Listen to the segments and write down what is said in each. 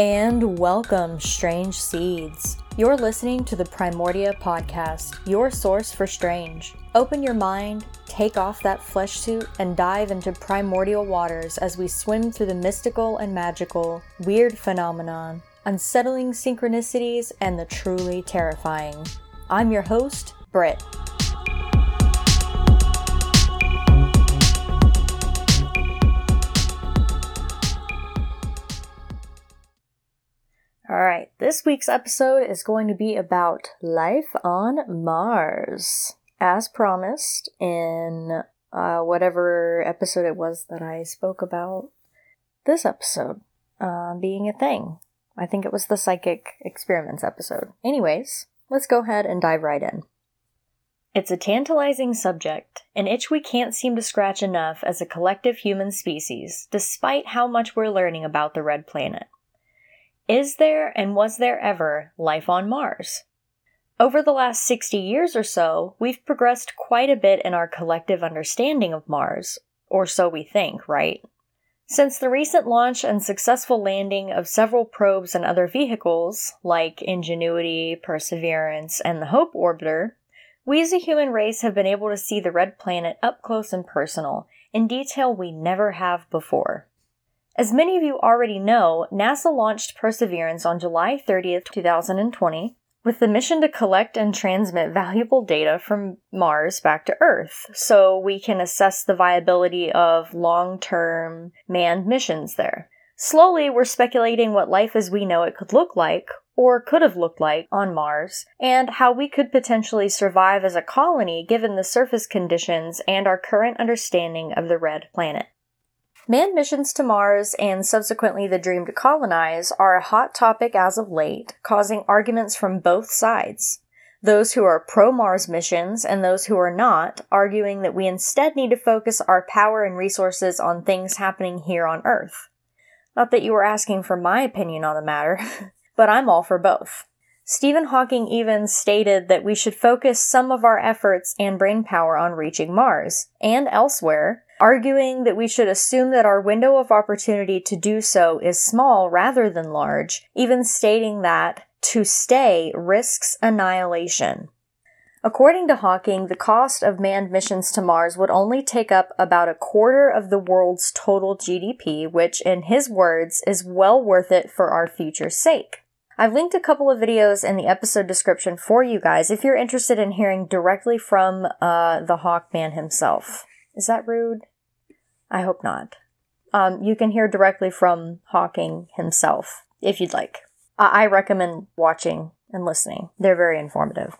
And welcome, Strange Seeds. You're listening to the Primordia Podcast, your source for strange. Open your mind, take off that flesh suit, and dive into primordial waters as we swim through the mystical and magical, weird phenomenon, unsettling synchronicities, and the truly terrifying. I'm your host, Britt. All right, this week's episode is going to be about life on Mars. As promised in uh, whatever episode it was that I spoke about this episode uh, being a thing. I think it was the psychic experiments episode. Anyways, let's go ahead and dive right in. It's a tantalizing subject, an itch we can't seem to scratch enough as a collective human species, despite how much we're learning about the red planet. Is there and was there ever life on Mars? Over the last 60 years or so, we've progressed quite a bit in our collective understanding of Mars, or so we think, right? Since the recent launch and successful landing of several probes and other vehicles, like Ingenuity, Perseverance, and the Hope Orbiter, we as a human race have been able to see the red planet up close and personal, in detail we never have before. As many of you already know, NASA launched Perseverance on July 30th, 2020, with the mission to collect and transmit valuable data from Mars back to Earth so we can assess the viability of long term manned missions there. Slowly, we're speculating what life as we know it could look like, or could have looked like, on Mars, and how we could potentially survive as a colony given the surface conditions and our current understanding of the red planet. Manned missions to Mars and subsequently the dream to colonize are a hot topic as of late, causing arguments from both sides. Those who are pro Mars missions and those who are not, arguing that we instead need to focus our power and resources on things happening here on Earth. Not that you were asking for my opinion on the matter, but I'm all for both. Stephen Hawking even stated that we should focus some of our efforts and brain power on reaching Mars and elsewhere arguing that we should assume that our window of opportunity to do so is small rather than large, even stating that to stay risks annihilation. According to Hawking, the cost of manned missions to Mars would only take up about a quarter of the world's total GDP, which, in his words, is well worth it for our future's sake. I've linked a couple of videos in the episode description for you guys if you're interested in hearing directly from uh, the Hawkman himself. Is that rude? I hope not. Um, you can hear directly from Hawking himself if you'd like. I-, I recommend watching and listening, they're very informative.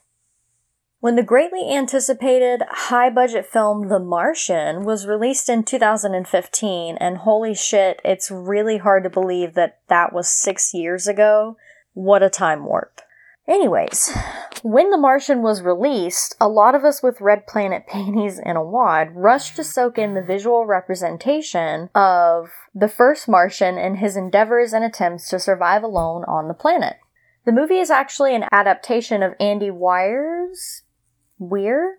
When the greatly anticipated high budget film The Martian was released in 2015, and holy shit, it's really hard to believe that that was six years ago. What a time warp. Anyways, when The Martian was released, a lot of us with red planet panties in a wad rushed to soak in the visual representation of the first Martian and his endeavors and attempts to survive alone on the planet. The movie is actually an adaptation of Andy Weir's Weir?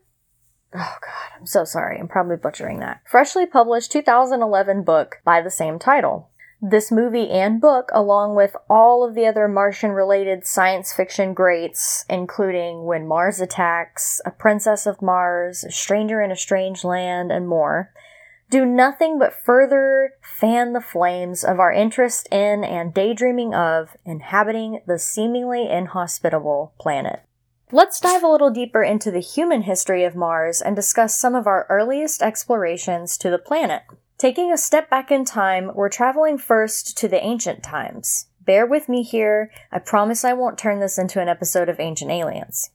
Oh god, I'm so sorry. I'm probably butchering that. Freshly published 2011 book by the same title. This movie and book, along with all of the other Martian related science fiction greats, including When Mars Attacks, A Princess of Mars, A Stranger in a Strange Land, and more, do nothing but further fan the flames of our interest in and daydreaming of inhabiting the seemingly inhospitable planet. Let's dive a little deeper into the human history of Mars and discuss some of our earliest explorations to the planet. Taking a step back in time, we're traveling first to the ancient times. Bear with me here, I promise I won't turn this into an episode of Ancient Aliens.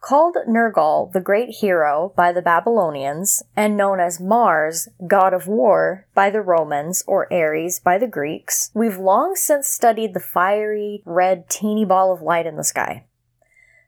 Called Nergal, the great hero, by the Babylonians, and known as Mars, god of war, by the Romans, or Ares by the Greeks, we've long since studied the fiery, red, teeny ball of light in the sky.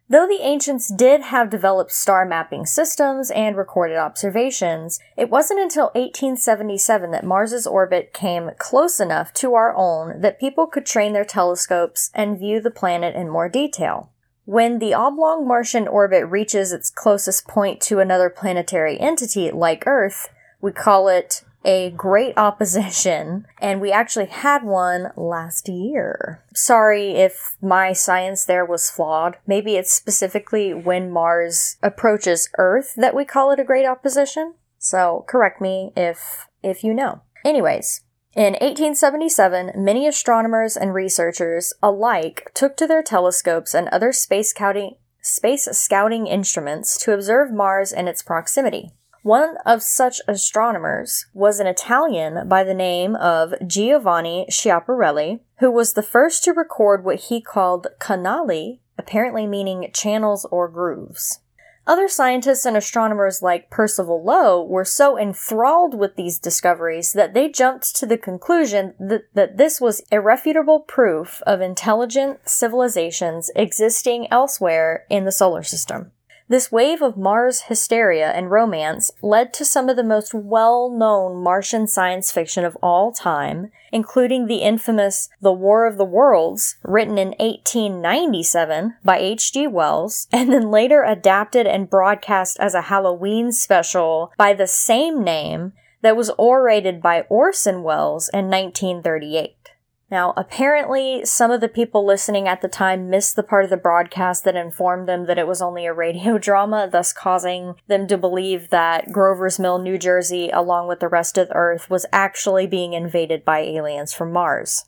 Though the ancients did have developed star mapping systems and recorded observations, it wasn't until 1877 that Mars's orbit came close enough to our own that people could train their telescopes and view the planet in more detail. When the oblong Martian orbit reaches its closest point to another planetary entity like Earth, we call it a great opposition, and we actually had one last year. Sorry if my science there was flawed. Maybe it's specifically when Mars approaches Earth that we call it a great opposition. So correct me if if you know. Anyways, in 1877, many astronomers and researchers alike took to their telescopes and other space scouting, space scouting instruments to observe Mars and its proximity. One of such astronomers was an Italian by the name of Giovanni Schiaparelli, who was the first to record what he called canali, apparently meaning channels or grooves. Other scientists and astronomers like Percival Lowell were so enthralled with these discoveries that they jumped to the conclusion that, that this was irrefutable proof of intelligent civilizations existing elsewhere in the solar system. This wave of Mars hysteria and romance led to some of the most well known Martian science fiction of all time, including the infamous The War of the Worlds, written in 1897 by H.G. Wells, and then later adapted and broadcast as a Halloween special by the same name that was orated by Orson Welles in 1938. Now, apparently, some of the people listening at the time missed the part of the broadcast that informed them that it was only a radio drama, thus causing them to believe that Grover's Mill, New Jersey, along with the rest of Earth, was actually being invaded by aliens from Mars.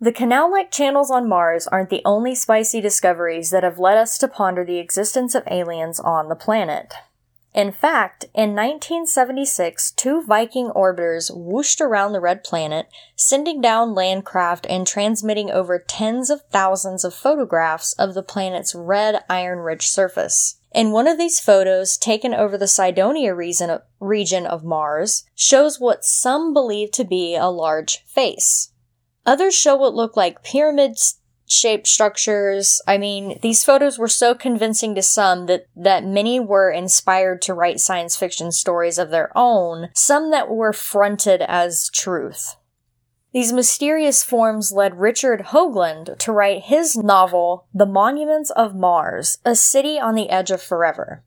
The canal like channels on Mars aren't the only spicy discoveries that have led us to ponder the existence of aliens on the planet. In fact, in 1976, two Viking orbiters whooshed around the red planet, sending down landcraft and transmitting over tens of thousands of photographs of the planet's red iron rich surface. In one of these photos, taken over the Cydonia region of Mars, shows what some believe to be a large face. Others show what look like pyramids shaped structures. I mean, these photos were so convincing to some that, that many were inspired to write science fiction stories of their own, some that were fronted as truth. These mysterious forms led Richard Hoagland to write his novel, The Monuments of Mars, A City on the Edge of Forever.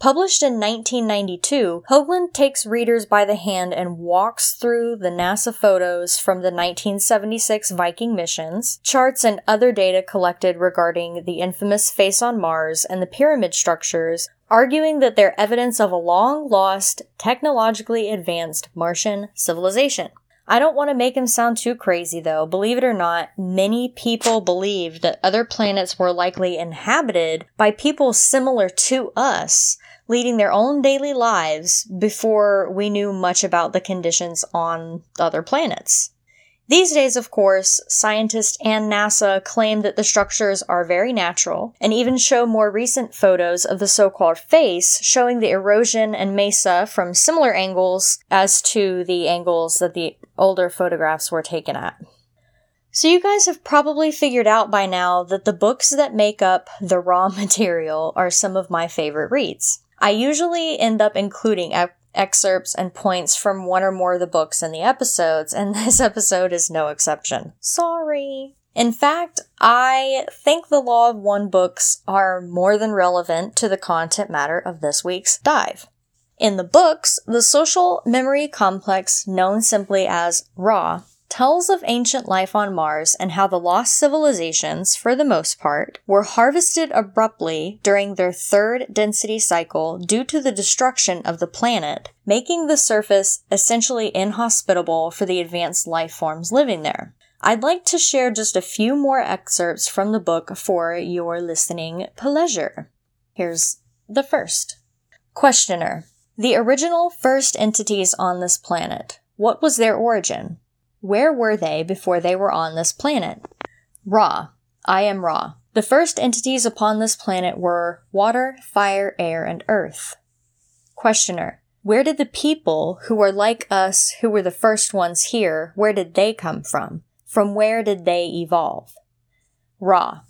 Published in 1992, Hoagland takes readers by the hand and walks through the NASA photos from the 1976 Viking missions, charts and other data collected regarding the infamous face on Mars and the pyramid structures, arguing that they're evidence of a long lost, technologically advanced Martian civilization. I don't want to make him sound too crazy though. Believe it or not, many people believe that other planets were likely inhabited by people similar to us, leading their own daily lives before we knew much about the conditions on other planets. These days, of course, scientists and NASA claim that the structures are very natural and even show more recent photos of the so-called face showing the erosion and mesa from similar angles as to the angles that the older photographs were taken at. So you guys have probably figured out by now that the books that make up the Ra material are some of my favorite reads. I usually end up including excerpts and points from one or more of the books in the episodes, and this episode is no exception. Sorry. In fact, I think the Law of One books are more than relevant to the content matter of this week's dive. In the books, the social memory complex known simply as Ra tells of ancient life on Mars and how the lost civilizations, for the most part, were harvested abruptly during their third density cycle due to the destruction of the planet, making the surface essentially inhospitable for the advanced life forms living there. I'd like to share just a few more excerpts from the book for your listening pleasure. Here's the first. Questioner. The original first entities on this planet. What was their origin? Where were they before they were on this planet? Ra. I am Ra. The first entities upon this planet were water, fire, air, and earth. Questioner. Where did the people who were like us, who were the first ones here, where did they come from? From where did they evolve? Ra.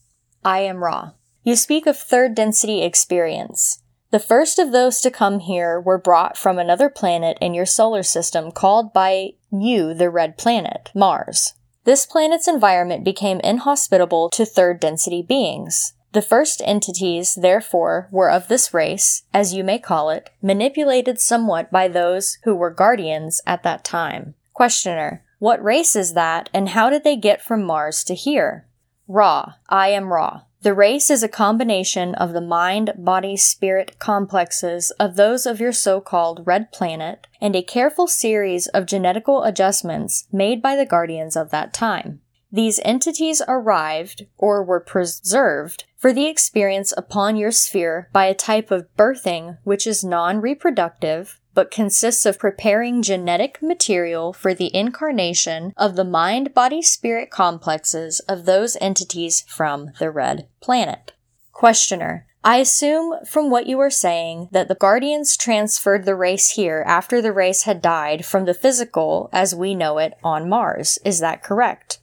I am Ra. You speak of third density experience. The first of those to come here were brought from another planet in your solar system called by you the red planet, Mars. This planet's environment became inhospitable to third density beings. The first entities, therefore, were of this race, as you may call it, manipulated somewhat by those who were guardians at that time. Questioner, what race is that, and how did they get from Mars to here? Ra, I am Ra. The race is a combination of the mind, body, spirit complexes of those of your so-called red planet and a careful series of genetical adjustments made by the guardians of that time. These entities arrived, or were preserved, for the experience upon your sphere by a type of birthing which is non-reproductive, but consists of preparing genetic material for the incarnation of the mind body spirit complexes of those entities from the red planet. Questioner. I assume from what you are saying that the Guardians transferred the race here after the race had died from the physical as we know it on Mars. Is that correct?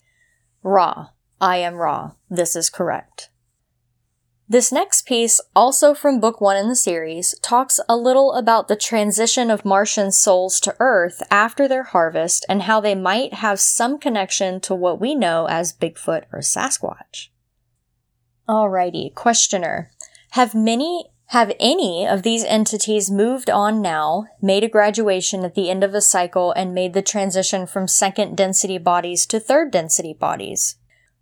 Ra. I am Ra. This is correct. This next piece, also from book one in the series, talks a little about the transition of Martian souls to Earth after their harvest and how they might have some connection to what we know as Bigfoot or Sasquatch. Alrighty, questioner. Have many have any of these entities moved on now, made a graduation at the end of a cycle, and made the transition from second density bodies to third density bodies?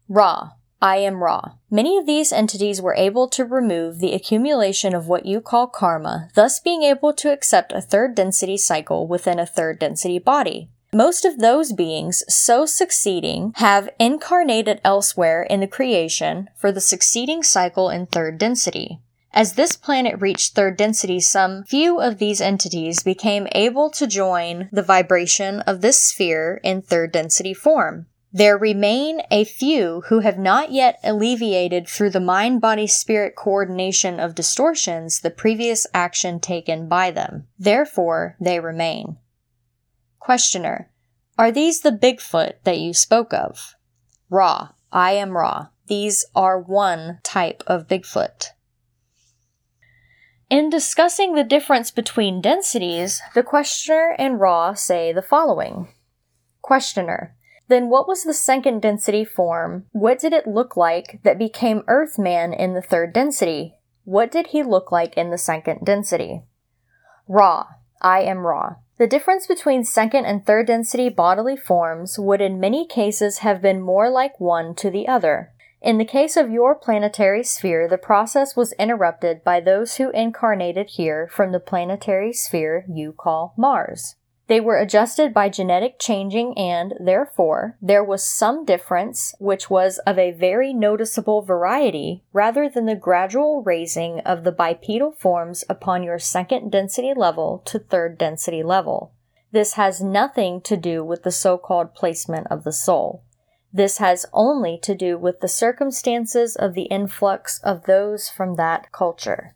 Ra. I am Ra. Many of these entities were able to remove the accumulation of what you call karma, thus being able to accept a third density cycle within a third density body. Most of those beings so succeeding have incarnated elsewhere in the creation for the succeeding cycle in third density. As this planet reached third density, some few of these entities became able to join the vibration of this sphere in third density form. There remain a few who have not yet alleviated through the mind body spirit coordination of distortions the previous action taken by them. Therefore, they remain. Questioner. Are these the Bigfoot that you spoke of? Ra. I am Ra. These are one type of Bigfoot. In discussing the difference between densities, the questioner and Ra say the following. Questioner. Then what was the second density form? What did it look like that became Earthman in the third density? What did he look like in the second density? Ra. I am Ra. The difference between second and third density bodily forms would in many cases have been more like one to the other. In the case of your planetary sphere, the process was interrupted by those who incarnated here from the planetary sphere you call Mars. They were adjusted by genetic changing and, therefore, there was some difference which was of a very noticeable variety rather than the gradual raising of the bipedal forms upon your second density level to third density level. This has nothing to do with the so-called placement of the soul. This has only to do with the circumstances of the influx of those from that culture.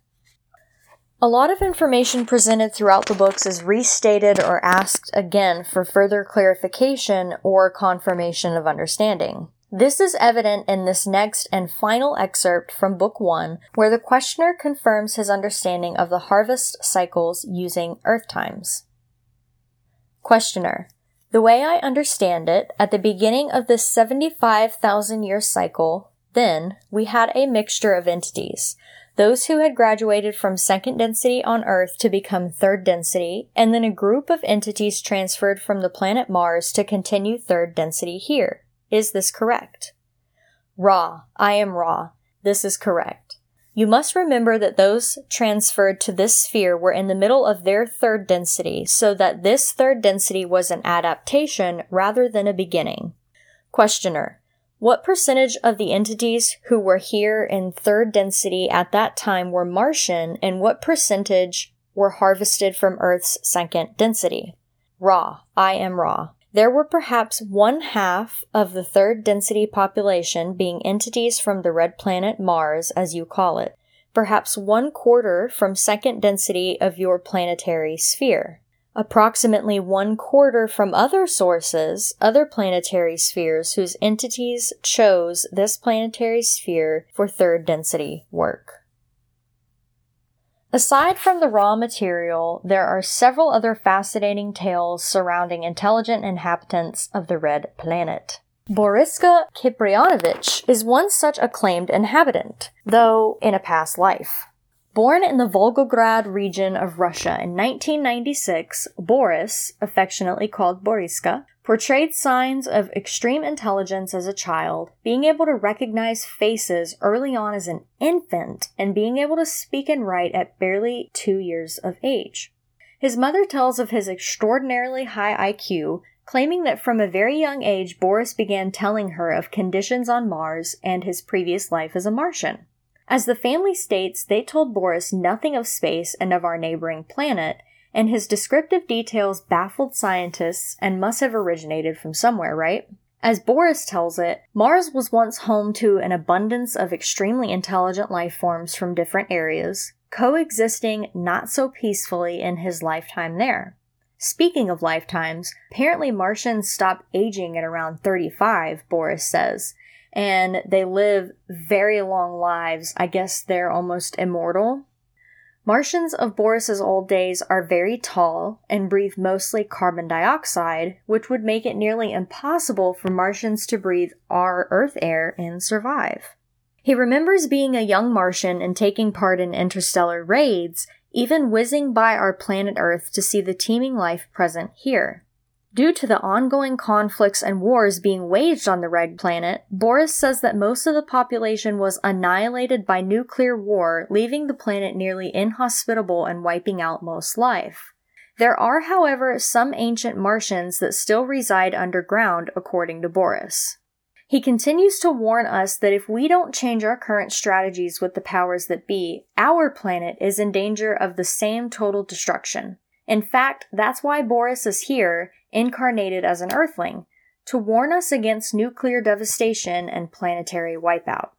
A lot of information presented throughout the books is restated or asked again for further clarification or confirmation of understanding. This is evident in this next and final excerpt from Book 1, where the questioner confirms his understanding of the harvest cycles using Earth times. Questioner. The way I understand it, at the beginning of this 75,000 year cycle, then, we had a mixture of entities those who had graduated from second density on Earth to become third density, and then a group of entities transferred from the planet Mars to continue third density here. Is this correct? Ra. I am Ra. This is correct. You must remember that those transferred to this sphere were in the middle of their third density, so that this third density was an adaptation rather than a beginning. Questioner. What percentage of the entities who were here in third density at that time were Martian, and what percentage were harvested from Earth's second density? Ra. I am Ra. There were perhaps one half of the third density population being entities from the red planet Mars, as you call it, perhaps one quarter from second density of your planetary sphere approximately one quarter from other sources, other planetary spheres whose entities chose this planetary sphere for third density work. Aside from the Ra material, there are several other fascinating tales surrounding intelligent inhabitants of the red planet. Boriska Kipriyanovich is one such acclaimed inhabitant, though in a past life. Born in the Volgograd region of Russia in 1996, Boris, affectionately called Boriska, portrayed signs of extreme intelligence as a child, being able to recognize faces early on as an infant, and being able to speak and write at barely two years of age. His mother tells of his extraordinarily high IQ, claiming that from a very young age, Boris began telling her of conditions on Mars and his previous life as a Martian. As the family states, they told Boris nothing of space and of our neighboring planet, and his descriptive details baffled scientists and must have originated from somewhere, right? As Boris tells it, Mars was once home to an abundance of extremely intelligent life forms from different areas, coexisting not so peacefully in his lifetime there. Speaking of lifetimes, apparently Martians stop aging at around 35, Boris says, and they live very long lives. I guess they're almost immortal. Martians of Boris's old days are very tall and breathe mostly carbon dioxide, which would make it nearly impossible for Martians to breathe our Earth air and survive. He remembers being a young Martian and taking part in interstellar raids even whizzing by our planet Earth to see the teeming life present here. Due to the ongoing conflicts and wars being waged on the Red Planet, Boris says that most of the population was annihilated by nuclear war, leaving the planet nearly inhospitable and wiping out most life. There are, however, some ancient Martians that still reside underground, according to Boris. He continues to warn us that if we don't change our current strategies with the powers that be, our planet is in danger of the same total destruction. In fact, that's why Boris is here, incarnated as an Earthling, to warn us against nuclear devastation and planetary wipeout.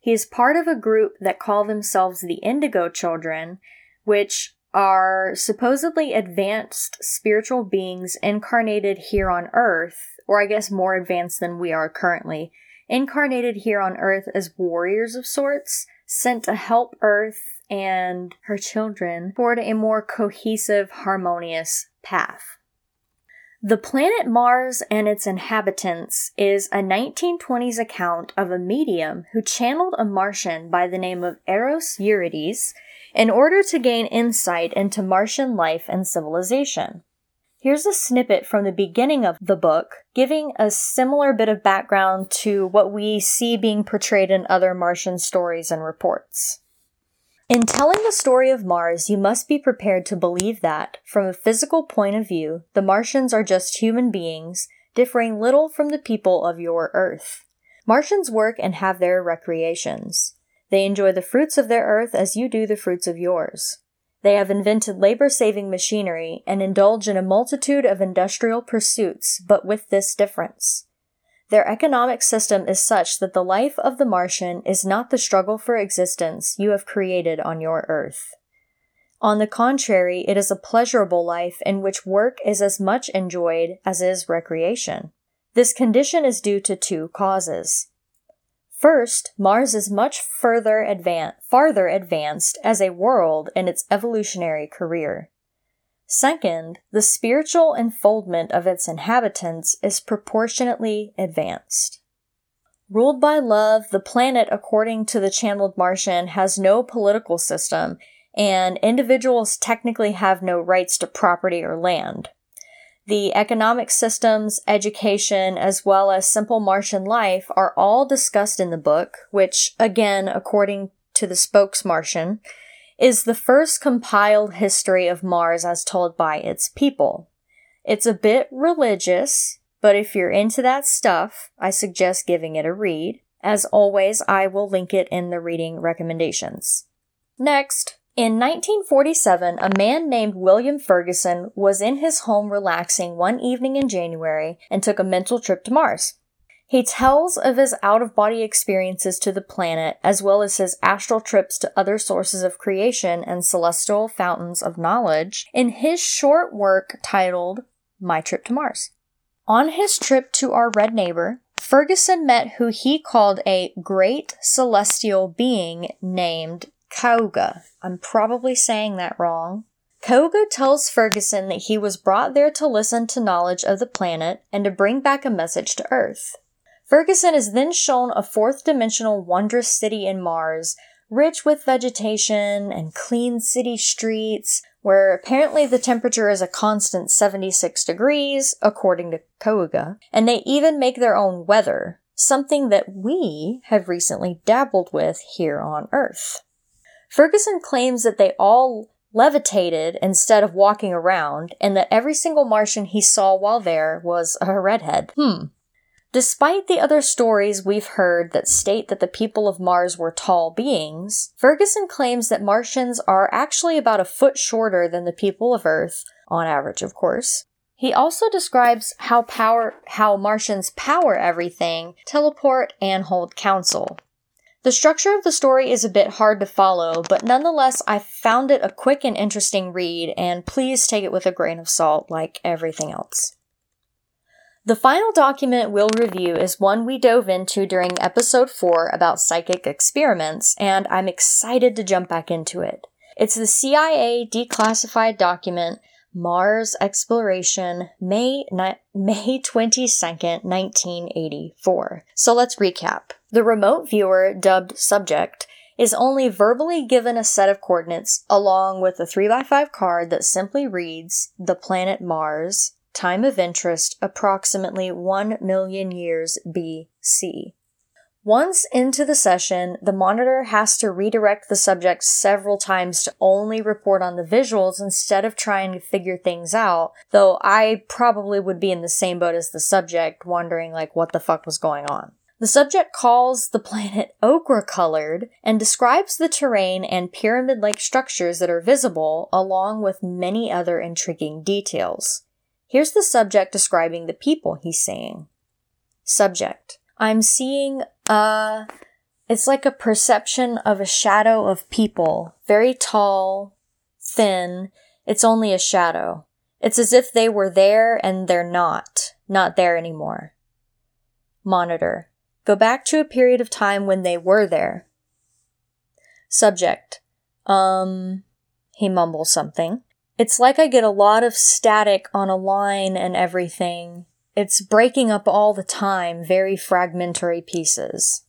He is part of a group that call themselves the Indigo Children, which are supposedly advanced spiritual beings incarnated here on Earth or I guess more advanced than we are currently, incarnated here on Earth as warriors of sorts, sent to help Earth and her children toward a more cohesive, harmonious path. The planet Mars and its inhabitants is a 1920s account of a medium who channeled a Martian by the name of Eros Urides in order to gain insight into Martian life and civilization. Here's a snippet from the beginning of the book, giving a similar bit of background to what we see being portrayed in other Martian stories and reports. In telling the story of Mars, you must be prepared to believe that, from a physical point of view, the Martians are just human beings, differing little from the people of your Earth. Martians work and have their recreations. They enjoy the fruits of their Earth as you do the fruits of yours. They have invented labor saving machinery and indulge in a multitude of industrial pursuits, but with this difference. Their economic system is such that the life of the Martian is not the struggle for existence you have created on your Earth. On the contrary, it is a pleasurable life in which work is as much enjoyed as is recreation. This condition is due to two causes. First, Mars is much further advan- farther advanced as a world in its evolutionary career. Second, the spiritual enfoldment of its inhabitants is proportionately advanced. Ruled by love, the planet, according to the channeled Martian, has no political system, and individuals technically have no rights to property or land. The economic systems, education, as well as simple Martian life are all discussed in the book, which, again, according to the spokesmartian, is the first compiled history of Mars as told by its people. It's a bit religious, but if you're into that stuff, I suggest giving it a read. As always, I will link it in the reading recommendations. Next, in 1947, a man named William Ferguson was in his home relaxing one evening in January and took a mental trip to Mars. He tells of his out of body experiences to the planet, as well as his astral trips to other sources of creation and celestial fountains of knowledge, in his short work titled My Trip to Mars. On his trip to our red neighbor, Ferguson met who he called a great celestial being named Kauga. I'm probably saying that wrong. Kauga tells Ferguson that he was brought there to listen to knowledge of the planet and to bring back a message to Earth. Ferguson is then shown a fourth dimensional wondrous city in Mars, rich with vegetation and clean city streets, where apparently the temperature is a constant 76 degrees, according to Kouga, and they even make their own weather, something that we have recently dabbled with here on Earth. Ferguson claims that they all levitated instead of walking around, and that every single Martian he saw while there was a redhead. Hmm. Despite the other stories we've heard that state that the people of Mars were tall beings, Ferguson claims that Martians are actually about a foot shorter than the people of Earth, on average, of course. He also describes how power how Martians power everything, teleport, and hold council. The structure of the story is a bit hard to follow, but nonetheless, I found it a quick and interesting read, and please take it with a grain of salt like everything else. The final document we'll review is one we dove into during episode 4 about psychic experiments, and I'm excited to jump back into it. It's the CIA declassified document Mars Exploration, May, ni- May 22nd, 1984. So let's recap. The remote viewer, dubbed Subject, is only verbally given a set of coordinates along with a 3x5 card that simply reads the planet Mars, time of interest approximately 1 million years BC. Once into the session, the monitor has to redirect the subject several times to only report on the visuals instead of trying to figure things out, though I probably would be in the same boat as the subject, wondering like what the fuck was going on. The subject calls the planet ochre colored and describes the terrain and pyramid like structures that are visible, along with many other intriguing details. Here's the subject describing the people he's seeing. Subject. I'm seeing a, it's like a perception of a shadow of people. Very tall, thin. It's only a shadow. It's as if they were there and they're not. Not there anymore. Monitor. Go back to a period of time when they were there. Subject. Um, he mumbles something. It's like I get a lot of static on a line and everything. It's breaking up all the time, very fragmentary pieces.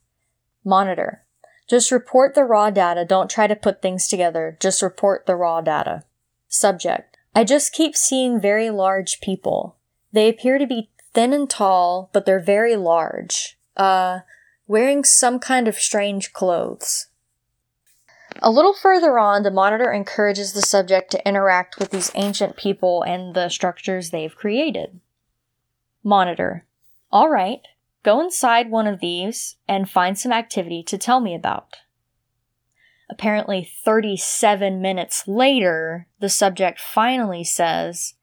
Monitor. Just report the raw data. Don't try to put things together. Just report the raw data. Subject. I just keep seeing very large people. They appear to be thin and tall, but they're very large. Uh, wearing some kind of strange clothes. A little further on, the monitor encourages the subject to interact with these ancient people and the structures they've created. Monitor. All right, go inside one of these and find some activity to tell me about. Apparently, 37 minutes later, the subject finally says,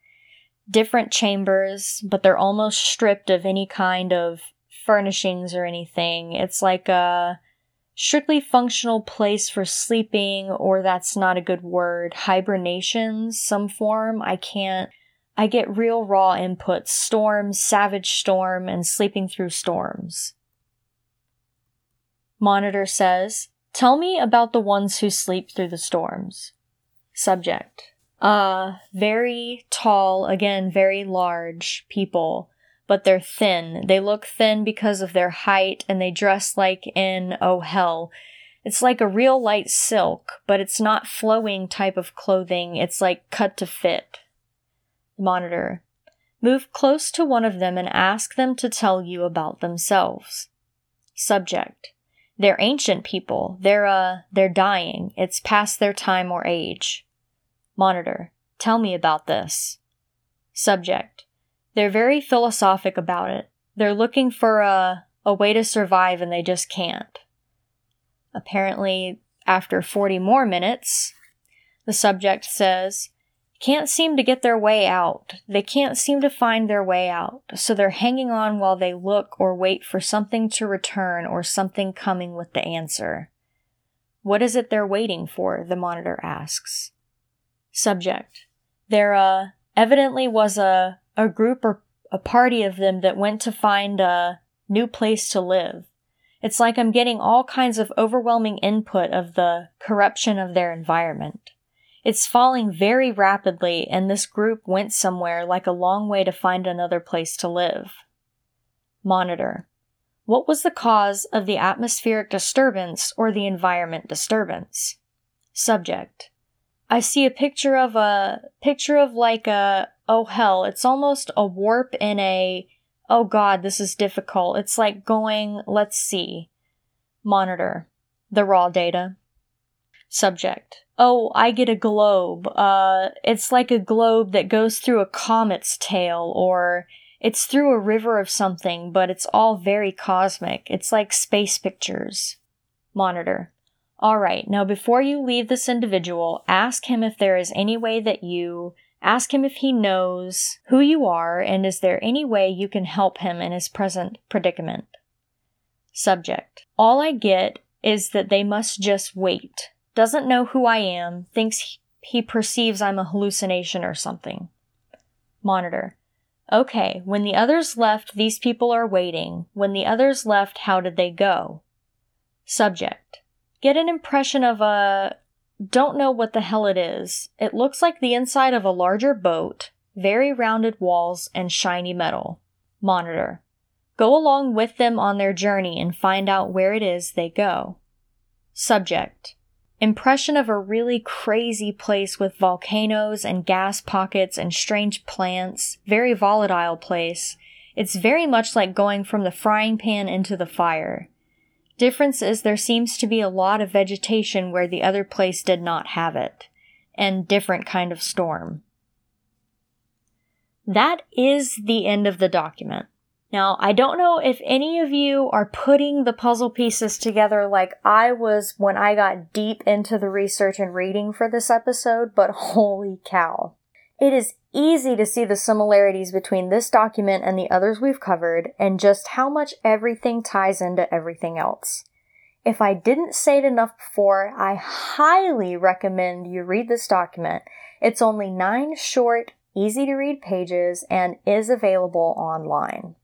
different chambers, but they're almost stripped of any kind of furnishings or anything. It's like a strictly functional place for sleeping, or that's not a good word, hibernation, some form. I can't. I get real raw inputs storm, savage storm, and sleeping through storms. Monitor says, Tell me about the ones who sleep through the storms. Subject. Uh, very tall, again, very large people but they're thin. They look thin because of their height and they dress like in, oh hell. It's like a real light silk, but it's not flowing type of clothing. It's like cut to fit. Monitor. Move close to one of them and ask them to tell you about themselves. Subject. They're ancient people. They're, uh, they're dying. It's past their time or age. Monitor. Tell me about this. Subject. They're very philosophic about it. They're looking for a, a way to survive and they just can't. Apparently, after 40 more minutes, the subject says, can't seem to get their way out. They can't seem to find their way out, so they're hanging on while they look or wait for something to return or something coming with the answer. What is it they're waiting for? The monitor asks. Subject. There, uh, evidently was a a group or a party of them that went to find a new place to live. It's like I'm getting all kinds of overwhelming input of the corruption of their environment. It's falling very rapidly, and this group went somewhere like a long way to find another place to live. Monitor. What was the cause of the atmospheric disturbance or the environment disturbance? Subject. I see a picture of a picture of like a oh hell, it's almost a warp in a oh god, this is difficult. It's like going, let's see. Monitor. The raw data. Subject. Oh, I get a globe. Uh, it's like a globe that goes through a comet's tail, or it's through a river of something, but it's all very cosmic. It's like space pictures. Monitor. Alright, now before you leave this individual, ask him if there is any way that you Ask him if he knows who you are and is there any way you can help him in his present predicament. Subject. All I get is that they must just wait doesn't know who I am, thinks he perceives I'm a hallucination or something. Monitor. Okay, when the others left, these people are waiting. When the others left, how did they go? Subject. Get an impression of a. Don't know what the hell it is. It looks like the inside of a larger boat, very rounded walls, and shiny metal. Monitor. Go along with them on their journey and find out where it is they go. Subject impression of a really crazy place with volcanoes and gas pockets and strange plants, very volatile place. It's very much like going from the frying pan into the fire. Difference is there seems to be a lot of vegetation where the other place did not have it, and different kind of storm. That is the end of the document. Now, I don't know if any of you are putting the puzzle pieces together like I was when I got deep into the research and reading for this episode, but holy cow. It is easy to see the similarities between this document and the others we've covered, and just how much everything ties into everything else. If I didn't say it enough before, I highly recommend you read this document. It's only nine short, easy to read pages and is available online.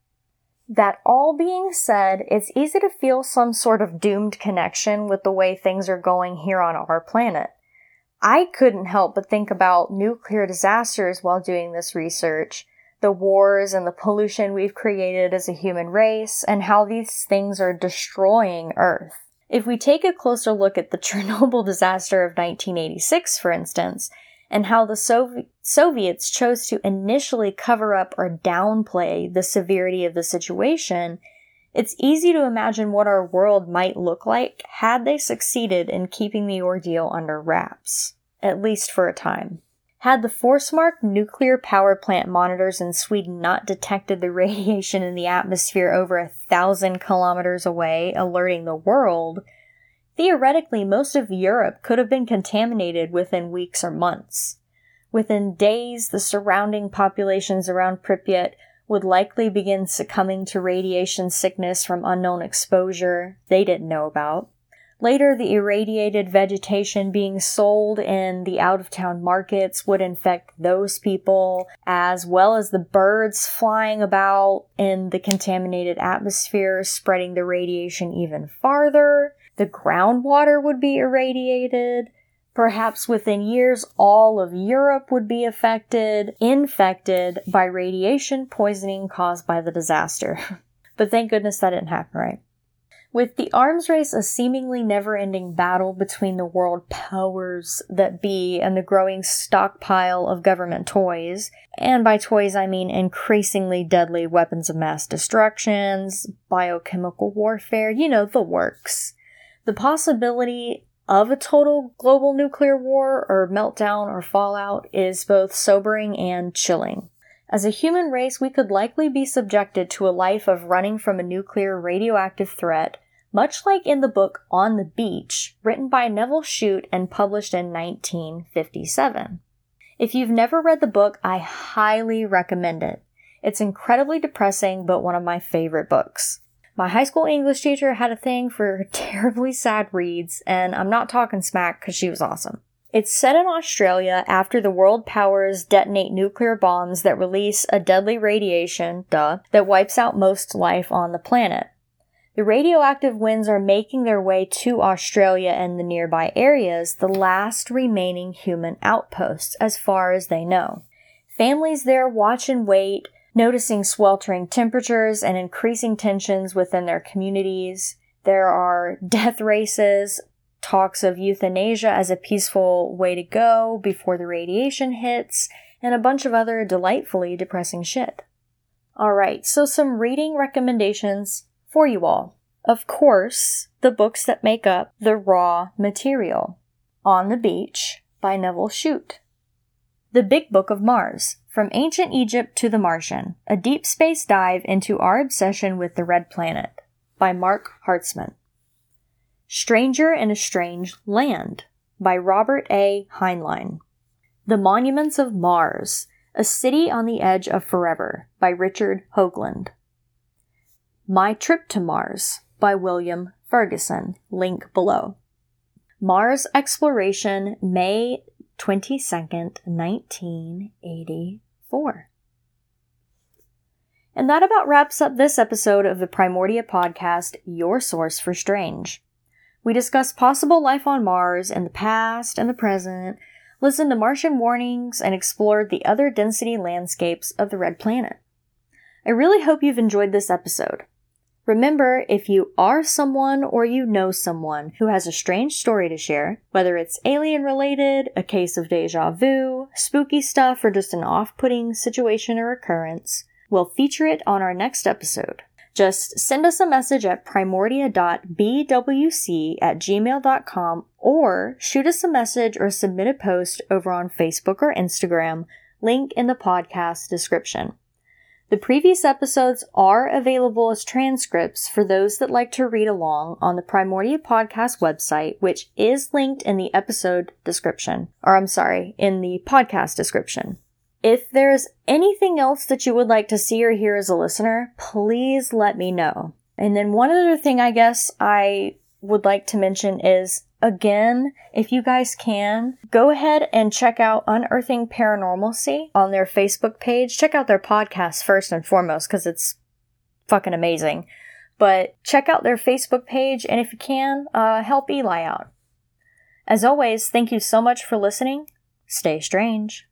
That all being said, it's easy to feel some sort of doomed connection with the way things are going here on our planet. I couldn't help but think about nuclear disasters while doing this research, the wars and the pollution we've created as a human race, and how these things are destroying Earth. If we take a closer look at the Chernobyl disaster of 1986, for instance, and how the Sovi- Soviets chose to initially cover up or downplay the severity of the situation, it's easy to imagine what our world might look like had they succeeded in keeping the ordeal under wraps, at least for a time. Had the Forsmark nuclear power plant monitors in Sweden not detected the radiation in the atmosphere over a thousand kilometers away, alerting the world, Theoretically, most of Europe could have been contaminated within weeks or months. Within days, the surrounding populations around Pripyat would likely begin succumbing to radiation sickness from unknown exposure they didn't know about. Later, the irradiated vegetation being sold in the out of town markets would infect those people, as well as the birds flying about in the contaminated atmosphere, spreading the radiation even farther. The groundwater would be irradiated. Perhaps within years, all of Europe would be affected, infected by radiation poisoning caused by the disaster. but thank goodness that didn't happen, right? With the arms race a seemingly never ending battle between the world powers that be and the growing stockpile of government toys, and by toys I mean increasingly deadly weapons of mass destructions, biochemical warfare, you know, the works. The possibility of a total global nuclear war or meltdown or fallout is both sobering and chilling. As a human race, we could likely be subjected to a life of running from a nuclear radioactive threat, much like in the book On the Beach, written by Nevil Shute and published in 1957. If you've never read the book, I highly recommend it. It's incredibly depressing, but one of my favorite books. My high school English teacher had a thing for terribly sad reads, and I'm not talking smack because she was awesome. It's set in Australia after the world powers detonate nuclear bombs that release a deadly radiation, duh, that wipes out most life on the planet. The radioactive winds are making their way to Australia and the nearby areas, the last remaining human outposts, as far as they know. Families there watch and wait, noticing sweltering temperatures and increasing tensions within their communities. There are death races, talks of euthanasia as a peaceful way to go before the radiation hits, and a bunch of other delightfully depressing shit. Alright, so some reading recommendations for you all. Of course, the books that make up the Ra material. On the Beach by Nevil Shute. The Big Book of Mars From Ancient Egypt to the Martian A Deep Space Dive into Our Obsession with the Red Planet by Marc Hartzman. Stranger in a Strange Land by Robert A. Heinlein. The Monuments of Mars A City on the Edge of Forever by Richard Hoagland. My Trip to Mars by William Ferguson. Link below. Mars Exploration, May 22nd, 1984. And that about wraps up this episode of the Primordia podcast, your source for strange. We discussed possible life on Mars in the past and the present, listened to Martian warnings, and explored the other density landscapes of the red planet. I really hope you've enjoyed this episode. Remember, if you are someone or you know someone who has a strange story to share, whether it's alien related, a case of deja vu, spooky stuff, or just an off putting situation or occurrence, we'll feature it on our next episode. Just send us a message at primordia.bwc at gmail.com or shoot us a message or submit a post over on Facebook or Instagram, link in the podcast description. The previous episodes are available as transcripts for those that like to read along on the Primordia Podcast website, which is linked in the episode description. Or I'm sorry, in the podcast description. If there's anything else that you would like to see or hear as a listener, please let me know. And then one other thing I guess I would like to mention is Again, if you guys can, go ahead and check out Unearthing Paranormalcy on their Facebook page. Check out their podcast first and foremost because it's fucking amazing. But check out their Facebook page and if you can, uh, help Eli out. As always, thank you so much for listening. Stay strange.